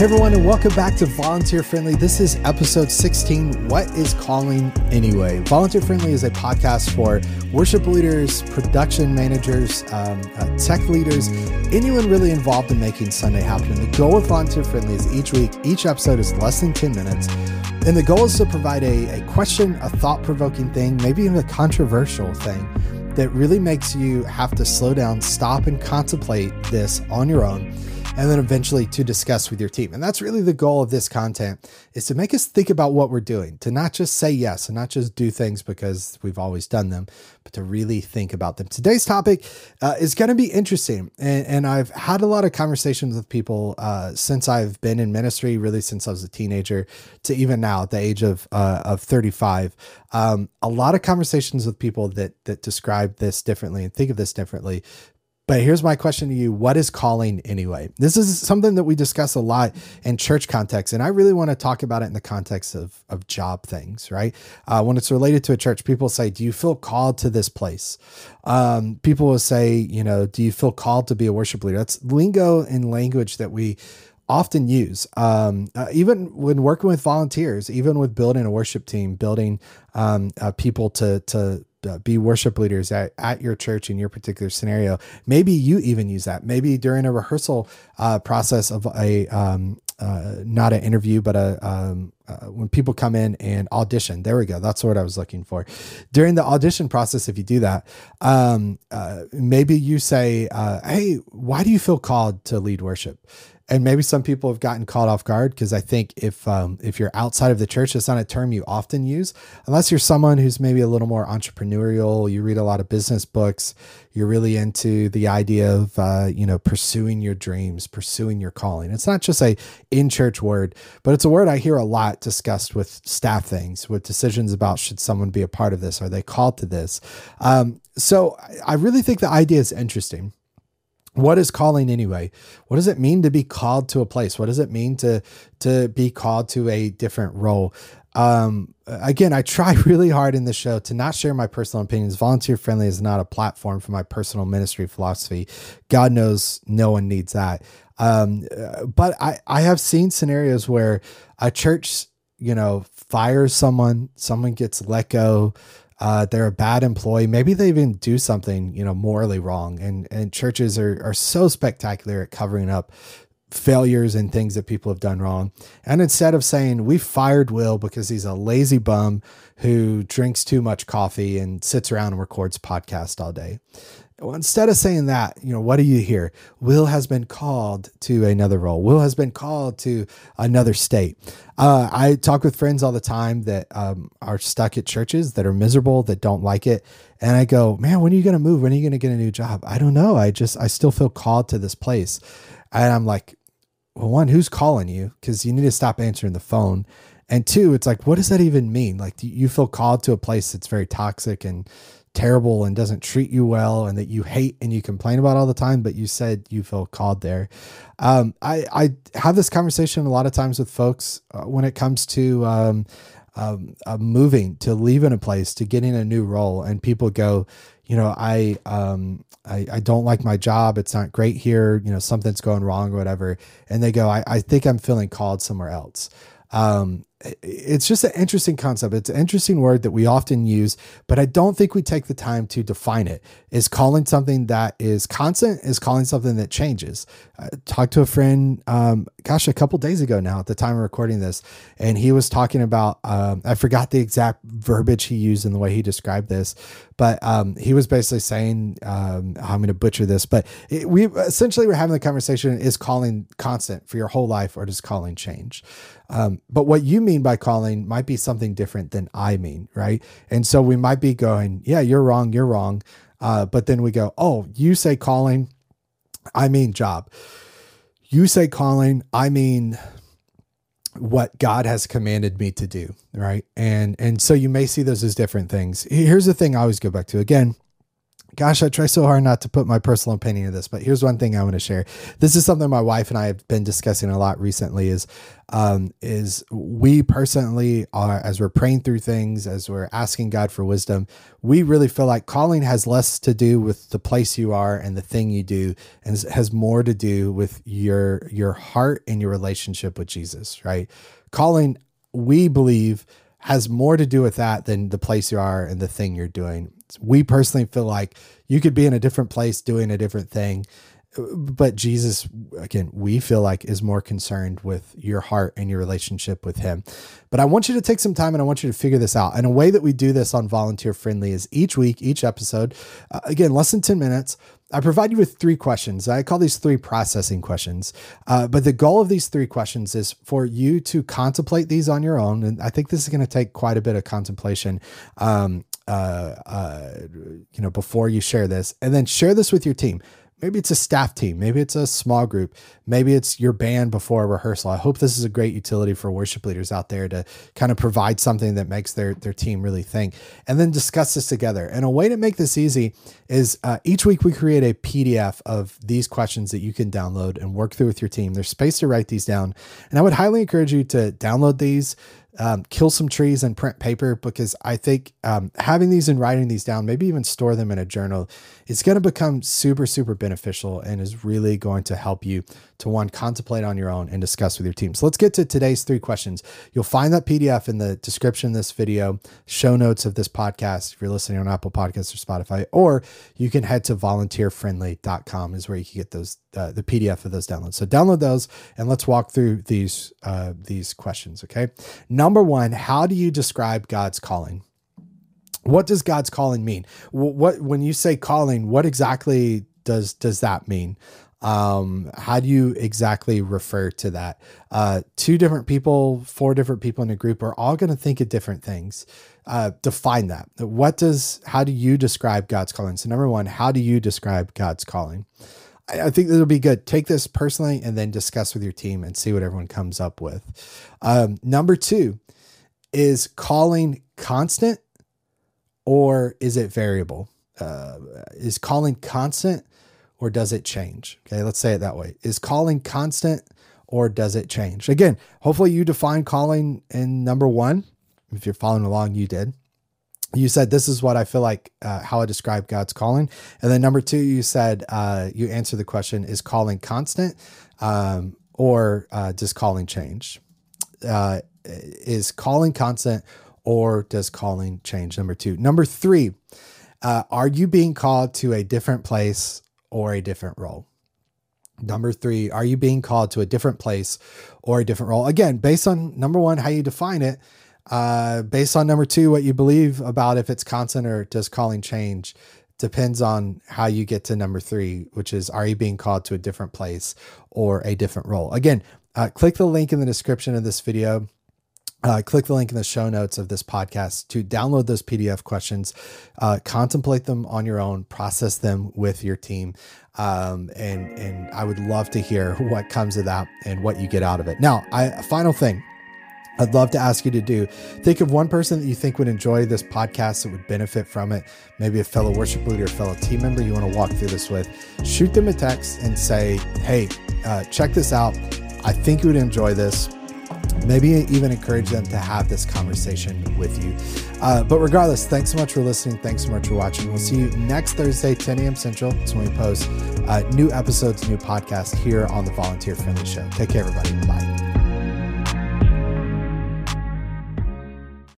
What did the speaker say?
Hey everyone, and welcome back to Volunteer Friendly. This is episode 16. What is calling anyway? Volunteer Friendly is a podcast for worship leaders, production managers, um, uh, tech leaders, anyone really involved in making Sunday happen. And the goal of Volunteer Friendly is each week, each episode is less than 10 minutes. And the goal is to provide a, a question, a thought provoking thing, maybe even a controversial thing that really makes you have to slow down, stop, and contemplate this on your own and then eventually to discuss with your team. And that's really the goal of this content is to make us think about what we're doing, to not just say yes and not just do things because we've always done them, but to really think about them. Today's topic uh, is going to be interesting. And, and, I've had a lot of conversations with people uh, since I've been in ministry, really since I was a teenager to even now at the age of, uh, of 35. Um, a lot of conversations with people that, that describe this differently and think of this differently but here's my question to you What is calling anyway? This is something that we discuss a lot in church context. And I really want to talk about it in the context of, of job things, right? Uh, when it's related to a church, people say, Do you feel called to this place? Um, people will say, You know, do you feel called to be a worship leader? That's lingo and language that we often use um, uh, even when working with volunteers even with building a worship team building um, uh, people to to uh, be worship leaders at, at your church in your particular scenario. Maybe you even use that. Maybe during a rehearsal uh, process of a um, uh, not an interview, but a um, uh, when people come in and audition. There we go. That's what I was looking for. During the audition process, if you do that, um, uh, maybe you say, uh, "Hey, why do you feel called to lead worship?" and maybe some people have gotten caught off guard because I think if um, if you're outside of the church, it's not a term you often use unless you're someone who's maybe a little more entrepreneurial. You read a lot of business books. You're really into the idea of uh, you know pursuing your dreams, pursuing your calling. It's not just a in church word, but it's a word I hear a lot discussed with staff things, with decisions about should someone be a part of this, are they called to this? Um, so I really think the idea is interesting. What is calling anyway? What does it mean to be called to a place? What does it mean to to be called to a different role? Um again i try really hard in the show to not share my personal opinions. Volunteer friendly is not a platform for my personal ministry philosophy. God knows no one needs that. Um but i i have seen scenarios where a church you know fires someone someone gets let go uh, they're a bad employee. Maybe they even do something, you know, morally wrong. And and churches are are so spectacular at covering up failures and things that people have done wrong. And instead of saying we fired Will because he's a lazy bum who drinks too much coffee and sits around and records podcast all day, well, instead of saying that, you know, what do you hear? Will has been called to another role. Will has been called to another state. Uh, I talk with friends all the time that um, are stuck at churches that are miserable, that don't like it. And I go, man, when are you going to move? When are you going to get a new job? I don't know. I just, I still feel called to this place. And I'm like, well, one, who's calling you? Because you need to stop answering the phone. And two, it's like, what does that even mean? Like, you feel called to a place that's very toxic and terrible and doesn't treat you well and that you hate and you complain about all the time, but you said you feel called there. Um, I, I have this conversation a lot of times with folks uh, when it comes to um, um, uh, moving, to leaving a place, to getting a new role, and people go, you know, I, um, I, I don't like my job. It's not great here. You know, something's going wrong or whatever. And they go, I, I think I'm feeling called somewhere else. Um, it's just an interesting concept. It's an interesting word that we often use, but I don't think we take the time to define it. Is calling something that is constant is calling something that changes. I talked to a friend, um, gosh, a couple days ago now at the time of recording this, and he was talking about, um, I forgot the exact verbiage he used in the way he described this, but um, he was basically saying, um, I'm going to butcher this, but it, we essentially were having the conversation is calling constant for your whole life or does calling change? Um, but what you mean by calling might be something different than I mean, right? And so we might be going, yeah, you're wrong, you're wrong. Uh, but then we go, oh, you say calling, I mean job. You say calling, I mean what God has commanded me to do, right? And and so you may see those as different things. Here's the thing I always go back to again gosh, I try so hard not to put my personal opinion in this, but here's one thing I want to share. This is something my wife and I have been discussing a lot recently is um, is we personally are as we're praying through things, as we're asking God for wisdom, we really feel like calling has less to do with the place you are and the thing you do, and has more to do with your your heart and your relationship with Jesus, right? Calling, we believe, has more to do with that than the place you are and the thing you're doing we personally feel like you could be in a different place doing a different thing but Jesus, again, we feel like is more concerned with your heart and your relationship with Him. But I want you to take some time and I want you to figure this out. And a way that we do this on Volunteer Friendly is each week, each episode, uh, again, less than 10 minutes. I provide you with three questions. I call these three processing questions. Uh, but the goal of these three questions is for you to contemplate these on your own. And I think this is going to take quite a bit of contemplation. Um, uh, uh, you know, before you share this, and then share this with your team. Maybe it's a staff team. Maybe it's a small group. Maybe it's your band before a rehearsal. I hope this is a great utility for worship leaders out there to kind of provide something that makes their, their team really think and then discuss this together. And a way to make this easy is uh, each week we create a PDF of these questions that you can download and work through with your team. There's space to write these down. And I would highly encourage you to download these um, kill some trees and print paper because I think um, having these and writing these down, maybe even store them in a journal, is going to become super, super beneficial and is really going to help you to one, contemplate on your own and discuss with your team. So let's get to today's three questions. You'll find that PDF in the description of this video, show notes of this podcast if you're listening on Apple Podcasts or Spotify, or you can head to volunteerfriendly.com is where you can get those uh, the PDF of those downloads. So download those and let's walk through these uh, these questions. Okay. Number one, how do you describe God's calling? What does God's calling mean? What when you say calling, what exactly does does that mean? Um, how do you exactly refer to that? Uh, two different people, four different people in a group are all going to think of different things. Uh, define that. What does? How do you describe God's calling? So number one, how do you describe God's calling? I think it'll be good. Take this personally and then discuss with your team and see what everyone comes up with. Um, number two is calling constant or is it variable? Uh, is calling constant or does it change? Okay, let's say it that way. Is calling constant or does it change? Again, hopefully you define calling in number one. If you're following along, you did you said this is what I feel like uh, how I describe God's calling, and then number two, you said uh, you answer the question: Is calling constant, um, or uh, does calling change? Uh, is calling constant, or does calling change? Number two. Number three, uh, are you being called to a different place or a different role? Number three, are you being called to a different place or a different role? Again, based on number one, how you define it uh, based on number two, what you believe about if it's constant or does calling change depends on how you get to number three, which is are you being called to a different place or a different role? Again, uh, click the link in the description of this video. Uh, click the link in the show notes of this podcast to download those PDF questions, uh, contemplate them on your own, process them with your team. Um, and, and I would love to hear what comes of that and what you get out of it. Now, I, final thing, I'd love to ask you to do. Think of one person that you think would enjoy this podcast that would benefit from it. Maybe a fellow worship leader, a fellow team member you want to walk through this with. Shoot them a text and say, hey, uh, check this out. I think you would enjoy this. Maybe even encourage them to have this conversation with you. Uh, but regardless, thanks so much for listening. Thanks so much for watching. We'll see you next Thursday, 10 a.m. Central. That's when we post uh, new episodes, new podcast here on the Volunteer Friendly Show. Take care, everybody. Bye.